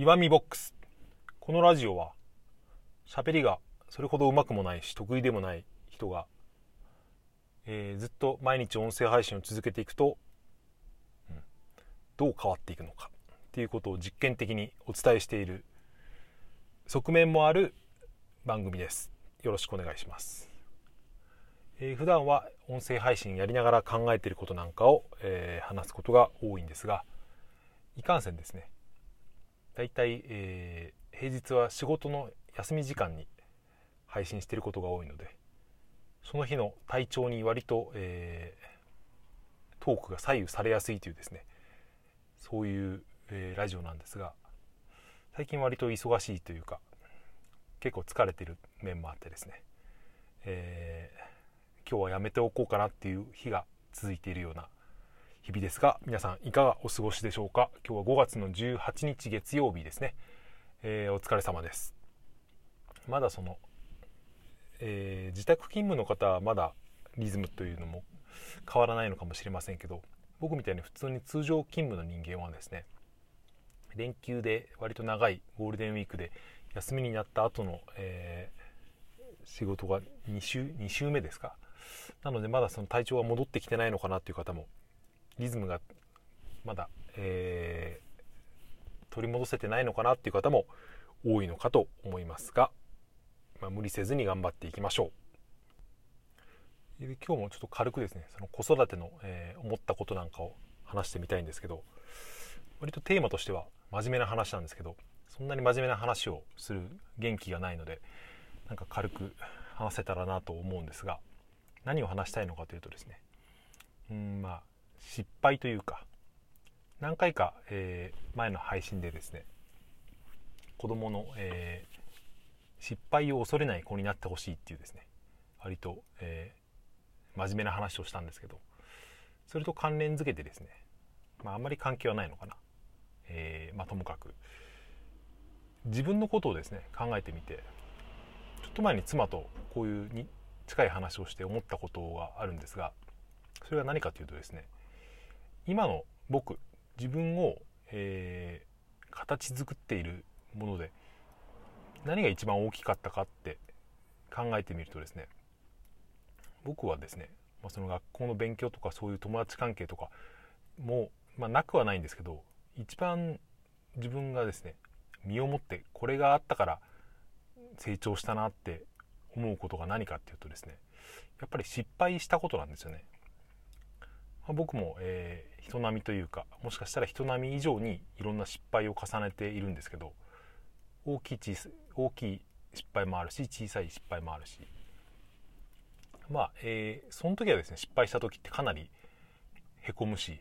岩見ボックス。このラジオは喋りがそれほどうまくもないし得意でもない人が、えーずっと毎日音声配信を続けていくと、うんどう変わっていくのかっていうことを実験的にお伝えしている側面もある番組です。よろしくお願いします、えー普段は音声配信やりながら考えていることなんかを、えー話すことが多いんですがいかんせんですね。だいたい、えー平日は仕事の休み時間に配信してることが多いのでその日の体調に割と、えートークが左右されやすいというですねそういう、えーラジオなんですが最近割と忙しいというか結構疲れてる面もあってですね、えー今日はやめておこうかなっていう日が続いているような日々ですが皆さんいかがお過ごしでしょうか？今日は5月の18日月曜日ですね、えーお疲れ様です。まだその、えー自宅勤務の方はまだリズムというのも変わらないのかもしれませんけど僕みたいに普通に通常勤務の人間はですね連休で割と長いゴールデンウィークで休みになった後の、えー仕事が2週 ,2 週目ですか？なのでまだその体調が戻ってきてないのかなっていう方もリズムがまだ、えー取り戻せてないのかなっていう方も多いのかと思いますが、まあ、無理せずに頑張っていきましょう。で今日もちょっと軽くですねその子育ての、えー思ったことなんかを話してみたいんですけど割とテーマとしては真面目な話なんですけどそんなに真面目な話をする元気がないのでなんか軽く話せたらなと思うんですが何を話したいのかというとですねうんまあ失敗というか何回か、えー前の配信でですね子供の、えー失敗を恐れない子になってほしいっていうですね割と、えー真面目な話をしたんですけどそれと関連づけてですね、まあ、あんまり関係はないのかな、えまあ、ともかく。自分のことをですね考えてみてちょっと前に妻とこういうに近い話をして思ったことがあるんですがそれは何かというとですね今の僕自分を、えー形作っているもので何が一番大きかったかって考えてみるとですね僕はですね、まあ、その学校の勉強とかそういう友達関係とかも、まあ、なくはないんですけど一番自分がですね身をもってこれがあったから成長したなって思うことが何かっていうとですねやっぱり失敗したことなんですよね。まあ僕も、えー人並みというかもしかしたら人並み以上にいろんな失敗を重ねているんですけど大きい大きい失敗もあるし小さい失敗もあるしまあ、えーその時はですね失敗した時ってかなりへこむし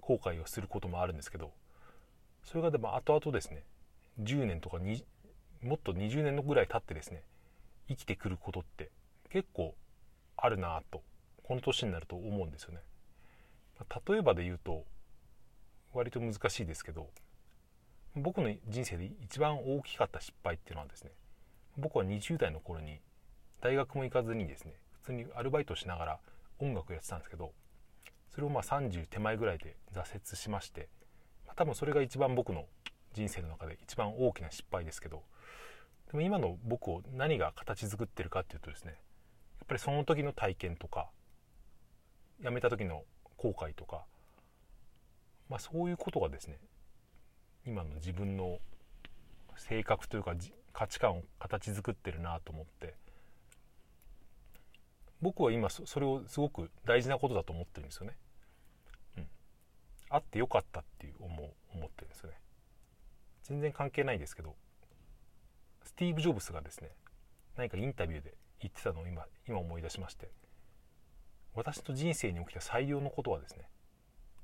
後悔をすることもあるんですけどそれがでも後々ですね10年とかにもっと20年のぐらい経ってですね生きてくることって結構あるなとこの年になると思うんですよね。例えばで言うと割と難しいですけど僕の人生で一番大きかった失敗っていうのはですね僕は20代の頃に大学も行かずにですね普通にアルバイトしながら音楽やってたんですけどそれをまあ30手前ぐらいで挫折しまして、ま多分それが一番僕の人生の中で一番大きな失敗ですけどでも今の僕を何が形作ってるかっていうとですねやっぱりその時の体験とか辞めた時の後悔とか、まあ、そういうことがですね今の自分の性格というか価値観を形作ってるなと思って僕は今そそれをすごく大事なことだと思ってるんですよね。うん、あってよかったっていう思う思ってるんですよね。全然関係ないんですけどスティーブ・ジョブズがですね何かインタビューで言ってたのを今今思い出しまして私の人生に起きた最良のことはですね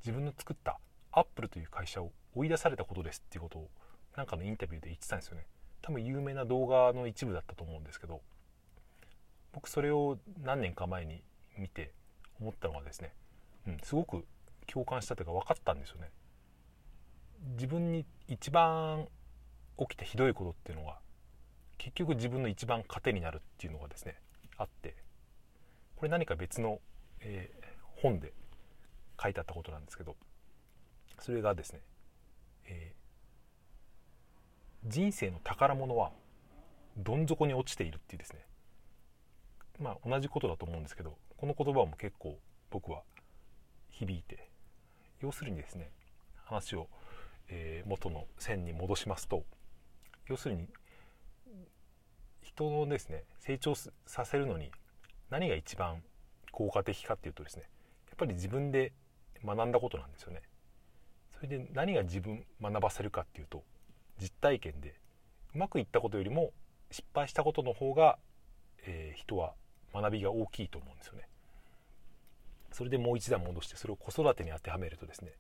自分の作ったアップルという会社を追い出されたことですっていうことをなんかのインタビューで言ってたんですよね。多分有名な動画の一部だったと思うんですけど僕それを何年か前に見て思ったのがですね、うん、すごく共感したというか分かったんですよね。自分に一番起きたひどいことっていうのが結局自分の一番糧になるっていうのがですねあってこれ何か別の、えー本で書いてあったことなんですけどそれがですね、えー人生の宝物はどん底に落ちているっていうですね。まあ同じことだと思うんですけどこの言葉も結構僕は響いて要するにですね話を、えー、元の線に戻しますと要するに人のですね成長させるのに何が一番効果的かっていうとですねやっぱり自分で学んだことなんですよね。それで何が自分学ばせるかっていうと実体験でうまくいったことよりも失敗したことの方が、えー、人は学びが大きいと思うんですよね。それでもう一段戻してそれを子育てに当てはめるとですね、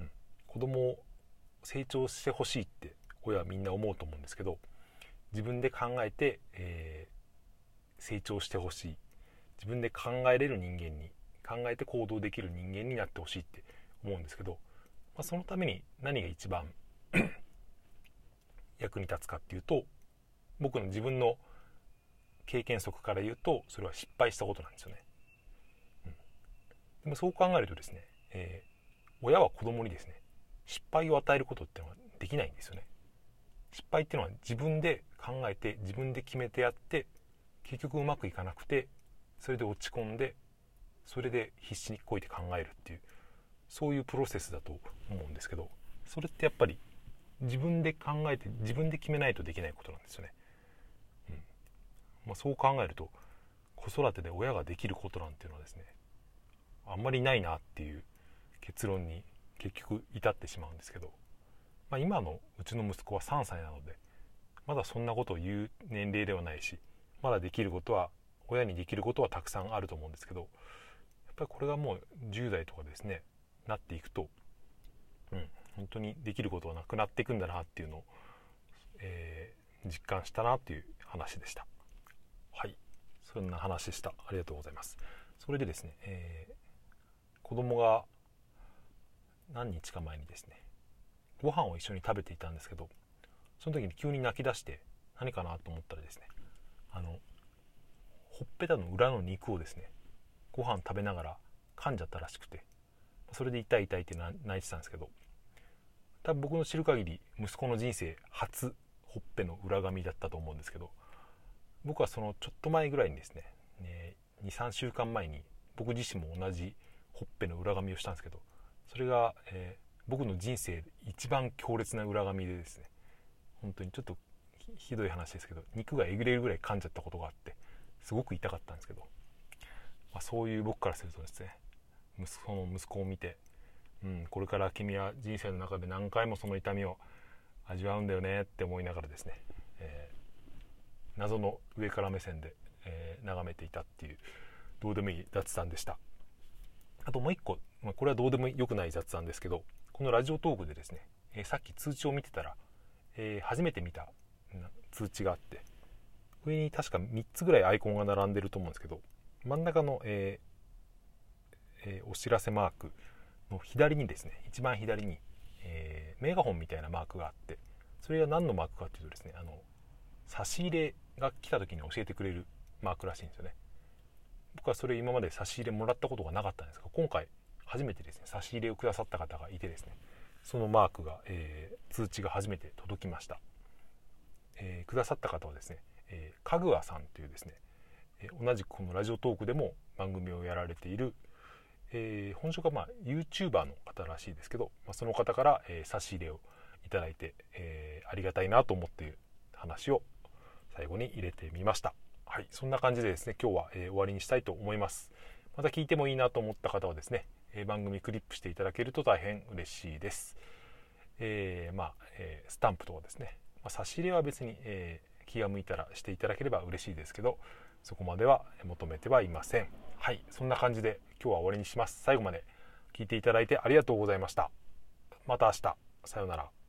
うん、子供を成長してほしいって親はみんな思うと思うんですけど自分で考えて、えー、成長してほしい自分で考えれる人間に考えて行動できる人間になってほしいって思うんですけど、まあ、そのために何が一番 役に立つかっていうと僕の自分の経験則から言うとそれは失敗したことなんですよね。うん、でもそう考えるとですね、えー、親は子供にですね失敗を与えることってのはできないんですよね。失敗っていうのは自分で考えて自分で決めてやって結局うまくいかなくてそれで落ち込んでそれで必死にこいて考えるっていうそういうプロセスだと思うんですけどそれってやっぱり自分で考えて自分で決めないとできないことなんですよね。うんまあ、そう考えると子育てで親ができることなんていうのはですねあんまりないなっていう結論に結局至ってしまうんですけど、まあ、今のうちの息子は3歳なのでまだそんなことを言う年齢ではないしまだできることは親にできることはたくさんあると思うんですけどやっぱりこれがもう10代とかですねなっていくと、うん、本当にできることはなくなっていくんだなっていうのを、えー、実感したなっていう話でした。はい。そんな話でした。ありがとうございます。それでですね、えー、子供が何日か前にですねご飯を一緒に食べていたんですけどその時に急に泣き出して何かなと思ったらですねあのほっぺたの裏の肉をですねご飯食べながら噛んじゃったらしくてそれで痛い痛いって泣いてたんですけど多分僕の知る限り息子の人生初ほっぺの裏紙だったと思うんですけど僕はそのちょっと前ぐらいにですねね23週間前に僕自身も同じほっぺの裏紙をしたんですけどそれが、えー、僕の人生一番強烈な裏紙でですね本当にちょっとひどい話ですけど肉がえぐれるぐらい噛んじゃったことがあってすごく痛かったんですけど、まあ、そういう僕からするとですね息子の息子を見てうん、これから君は人生の中で何回もその痛みを味わうんだよねって思いながらですね、えー、謎の上から目線で、えー、眺めていたっていうどうでもいい雑談でした。あともう一個、まあ、これはどうでもよくない雑談ですけどこのラジオトークでですね、えー、さっき通知を見てたら、え初めて見た通知があって上に確か3つぐらいアイコンが並んでると思うんですけど真ん中の、ええお知らせマークの左にですね一番左に、えー、メガホンみたいなマークがあってそれが何のマークかっていうとですねあの差し入れが来た時に教えてくれるマークらしいんですよね。僕はそれ今まで差し入れもらったことがなかったんですが今回初めてですね差し入れをくださった方がいてですねそのマークが、えー、通知が初めて届きました、えー、くださった方はですね、えー、かぐわさんというですね、え同じくこのラジオトークでも番組をやられているえー、本職はまあ YouTuber の方らしいですけど、まあ、その方から、え、差し入れをいただいて、え、ありがたいなと思っている話を最後に入れてみました。はいそんな感じでですね今日は、え終わりにしたいと思います。また聞いてもいいなと思った方はですね、え番組クリップしていただけると大変嬉しいです、えまあ、えスタンプとかですね、まあ、差し入れは別に、え気が向いたらしていただければ嬉しいですけどそこまでは求めてはいません。はいそんな感じで今日は終わりにします。最後まで聞いていただいてありがとうございました。また明日。さようなら。